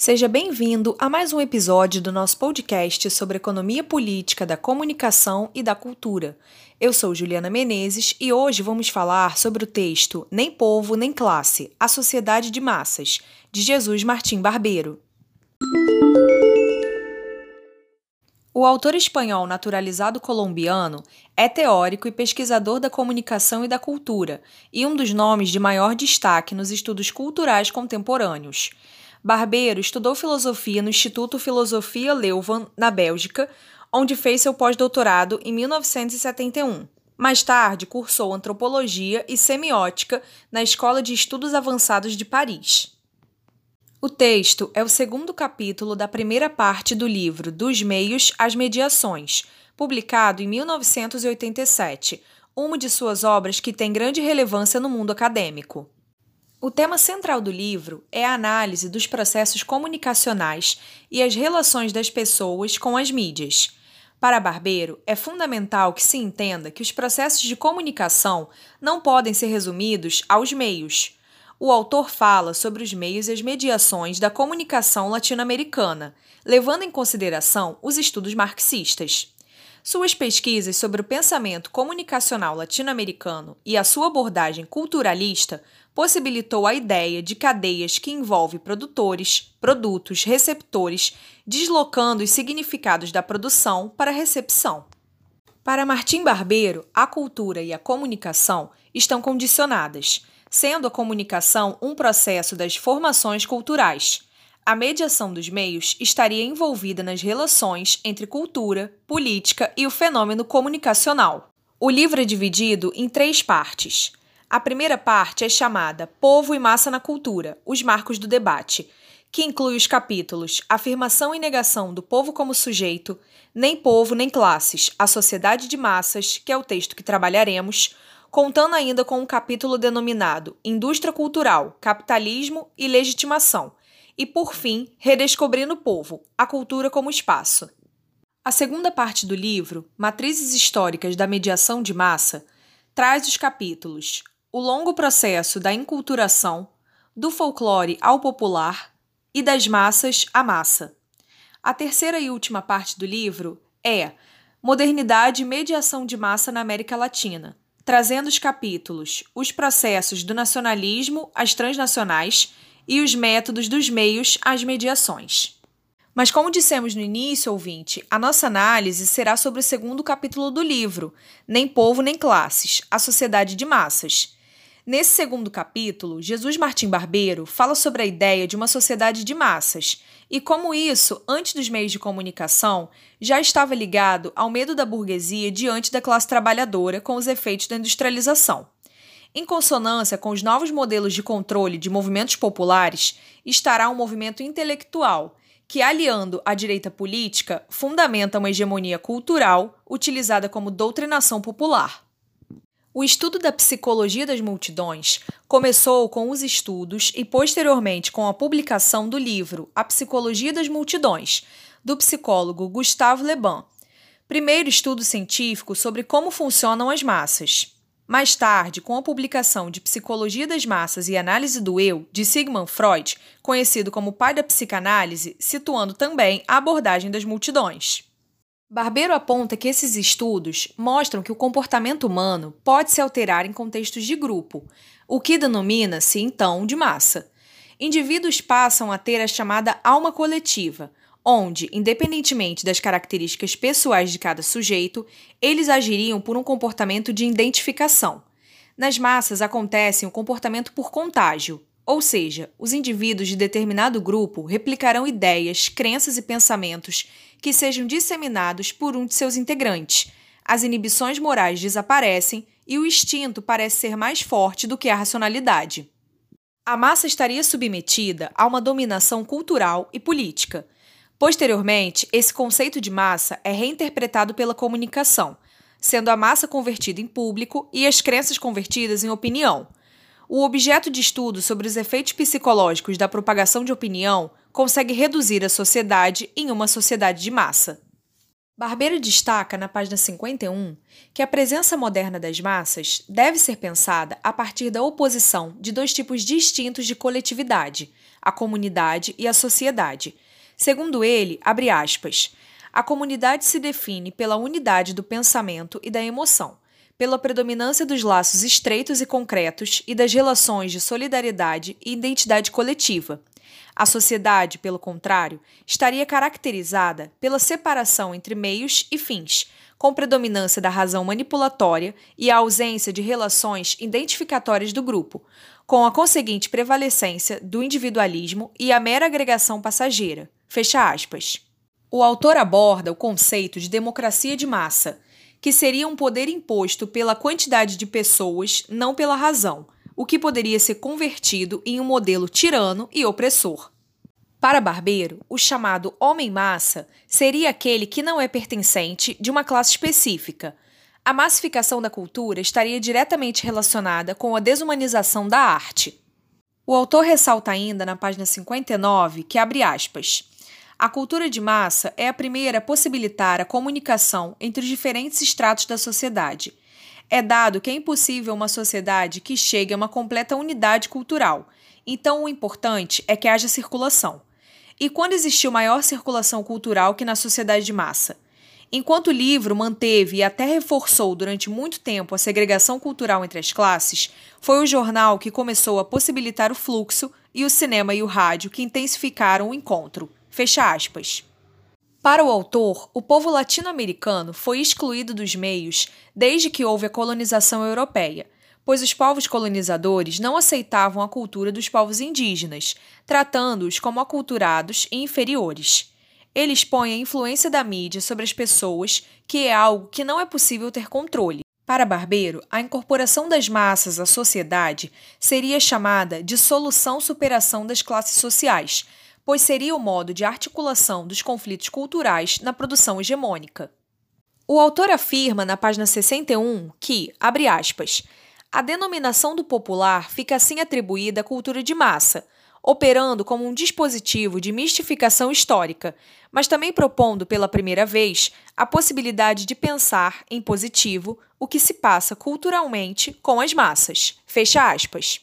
Seja bem-vindo a mais um episódio do nosso podcast sobre economia política da comunicação e da cultura. Eu sou Juliana Menezes e hoje vamos falar sobre o texto Nem Povo nem Classe A Sociedade de Massas, de Jesus Martim Barbeiro. O autor espanhol naturalizado colombiano é teórico e pesquisador da comunicação e da cultura e um dos nomes de maior destaque nos estudos culturais contemporâneos. Barbeiro estudou filosofia no Instituto Filosofia Leuven, na Bélgica, onde fez seu pós-doutorado em 1971. Mais tarde, cursou antropologia e semiótica na Escola de Estudos Avançados de Paris. O texto é o segundo capítulo da primeira parte do livro Dos Meios às Mediações, publicado em 1987, uma de suas obras que tem grande relevância no mundo acadêmico. O tema central do livro é a análise dos processos comunicacionais e as relações das pessoas com as mídias. Para Barbeiro, é fundamental que se entenda que os processos de comunicação não podem ser resumidos aos meios. O autor fala sobre os meios e as mediações da comunicação latino-americana, levando em consideração os estudos marxistas. Suas pesquisas sobre o pensamento comunicacional latino-americano e a sua abordagem culturalista possibilitou a ideia de cadeias que envolve produtores, produtos, receptores, deslocando os significados da produção para a recepção. Para Martim Barbeiro, a cultura e a comunicação estão condicionadas, sendo a comunicação um processo das formações culturais. A mediação dos meios estaria envolvida nas relações entre cultura, política e o fenômeno comunicacional. O livro é dividido em três partes. A primeira parte é chamada Povo e Massa na Cultura Os Marcos do Debate, que inclui os capítulos Afirmação e Negação do Povo como Sujeito, Nem Povo nem Classes, A Sociedade de Massas, que é o texto que trabalharemos, contando ainda com um capítulo denominado Indústria Cultural, Capitalismo e Legitimação, e, por fim, Redescobrindo o Povo, a Cultura como Espaço. A segunda parte do livro, Matrizes Históricas da Mediação de Massa, traz os capítulos o longo processo da enculturação, do folclore ao popular e das massas à massa. A terceira e última parte do livro é Modernidade e Mediação de Massa na América Latina, trazendo os capítulos Os processos do nacionalismo às transnacionais e os métodos dos meios às mediações. Mas, como dissemos no início, ouvinte, a nossa análise será sobre o segundo capítulo do livro, Nem Povo nem Classes A Sociedade de Massas Nesse segundo capítulo, Jesus Martim Barbeiro fala sobre a ideia de uma sociedade de massas e como isso, antes dos meios de comunicação, já estava ligado ao medo da burguesia diante da classe trabalhadora com os efeitos da industrialização. Em consonância com os novos modelos de controle de movimentos populares, estará um movimento intelectual que, aliando a direita política, fundamenta uma hegemonia cultural utilizada como doutrinação popular. O estudo da psicologia das multidões começou com os estudos e, posteriormente, com a publicação do livro A Psicologia das Multidões, do psicólogo Gustave Le. Primeiro estudo científico sobre como funcionam as massas. Mais tarde, com a publicação de Psicologia das Massas e Análise do Eu, de Sigmund Freud, conhecido como pai da psicanálise, situando também a abordagem das multidões. Barbeiro aponta que esses estudos mostram que o comportamento humano pode se alterar em contextos de grupo, o que denomina-se então de massa. Indivíduos passam a ter a chamada alma coletiva, onde, independentemente das características pessoais de cada sujeito, eles agiriam por um comportamento de identificação. Nas massas acontece o comportamento por contágio, ou seja, os indivíduos de determinado grupo replicarão ideias, crenças e pensamentos que sejam disseminados por um de seus integrantes. As inibições morais desaparecem e o instinto parece ser mais forte do que a racionalidade. A massa estaria submetida a uma dominação cultural e política. Posteriormente, esse conceito de massa é reinterpretado pela comunicação, sendo a massa convertida em público e as crenças convertidas em opinião. O objeto de estudo sobre os efeitos psicológicos da propagação de opinião consegue reduzir a sociedade em uma sociedade de massa. Barbeiro destaca na página 51 que a presença moderna das massas deve ser pensada a partir da oposição de dois tipos distintos de coletividade: a comunidade e a sociedade. Segundo ele, abre aspas, a comunidade se define pela unidade do pensamento e da emoção, pela predominância dos laços estreitos e concretos e das relações de solidariedade e identidade coletiva. A sociedade, pelo contrário, estaria caracterizada pela separação entre meios e fins, com predominância da razão manipulatória e a ausência de relações identificatórias do grupo, com a conseguinte prevalecência do individualismo e a mera agregação passageira. Fecha aspas. O autor aborda o conceito de democracia de massa, que seria um poder imposto pela quantidade de pessoas, não pela razão, o que poderia ser convertido em um modelo tirano e opressor. Para Barbeiro, o chamado homem-massa seria aquele que não é pertencente de uma classe específica. A massificação da cultura estaria diretamente relacionada com a desumanização da arte. O autor ressalta ainda na página 59 que abre aspas. A cultura de massa é a primeira a possibilitar a comunicação entre os diferentes estratos da sociedade. É dado que é impossível uma sociedade que chegue a uma completa unidade cultural, então o importante é que haja circulação. E quando existiu maior circulação cultural que na sociedade de massa? Enquanto o livro manteve e até reforçou durante muito tempo a segregação cultural entre as classes, foi o jornal que começou a possibilitar o fluxo e o cinema e o rádio que intensificaram o encontro. Fecha aspas. Para o autor, o povo latino-americano foi excluído dos meios desde que houve a colonização europeia, pois os povos colonizadores não aceitavam a cultura dos povos indígenas, tratando-os como aculturados e inferiores. Ele expõe a influência da mídia sobre as pessoas, que é algo que não é possível ter controle. Para Barbeiro, a incorporação das massas à sociedade seria chamada de solução-superação das classes sociais, pois seria o modo de articulação dos conflitos culturais na produção hegemônica. O autor afirma na página 61 que, abre aspas, a denominação do popular fica assim atribuída à cultura de massa, operando como um dispositivo de mistificação histórica, mas também propondo pela primeira vez a possibilidade de pensar em positivo o que se passa culturalmente com as massas. Fecha aspas.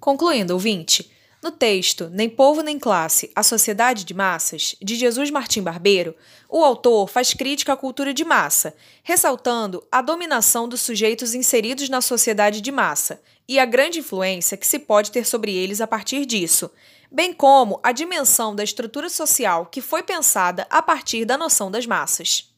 Concluindo, ouvinte, no texto Nem Povo Nem Classe, A Sociedade de Massas, de Jesus Martim Barbeiro, o autor faz crítica à cultura de massa, ressaltando a dominação dos sujeitos inseridos na sociedade de massa e a grande influência que se pode ter sobre eles a partir disso, bem como a dimensão da estrutura social que foi pensada a partir da noção das massas.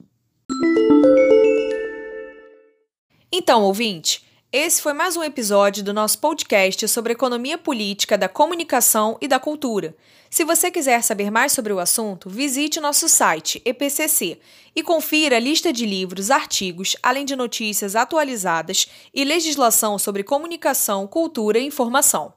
Então, ouvinte, esse foi mais um episódio do nosso podcast sobre economia política da comunicação e da cultura. Se você quiser saber mais sobre o assunto, visite nosso site EPCC e confira a lista de livros, artigos, além de notícias atualizadas e legislação sobre comunicação, cultura e informação.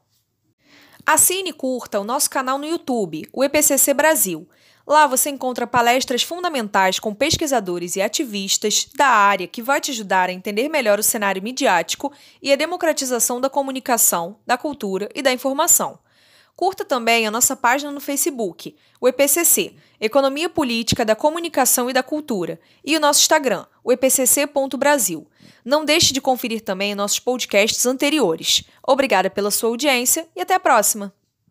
Assine e curta o nosso canal no YouTube, o EPCC Brasil. Lá você encontra palestras fundamentais com pesquisadores e ativistas da área que vai te ajudar a entender melhor o cenário midiático e a democratização da comunicação, da cultura e da informação. Curta também a nossa página no Facebook, o EPCC, Economia Política da Comunicação e da Cultura, e o nosso Instagram, o epcc.brasil. Não deixe de conferir também nossos podcasts anteriores. Obrigada pela sua audiência e até a próxima!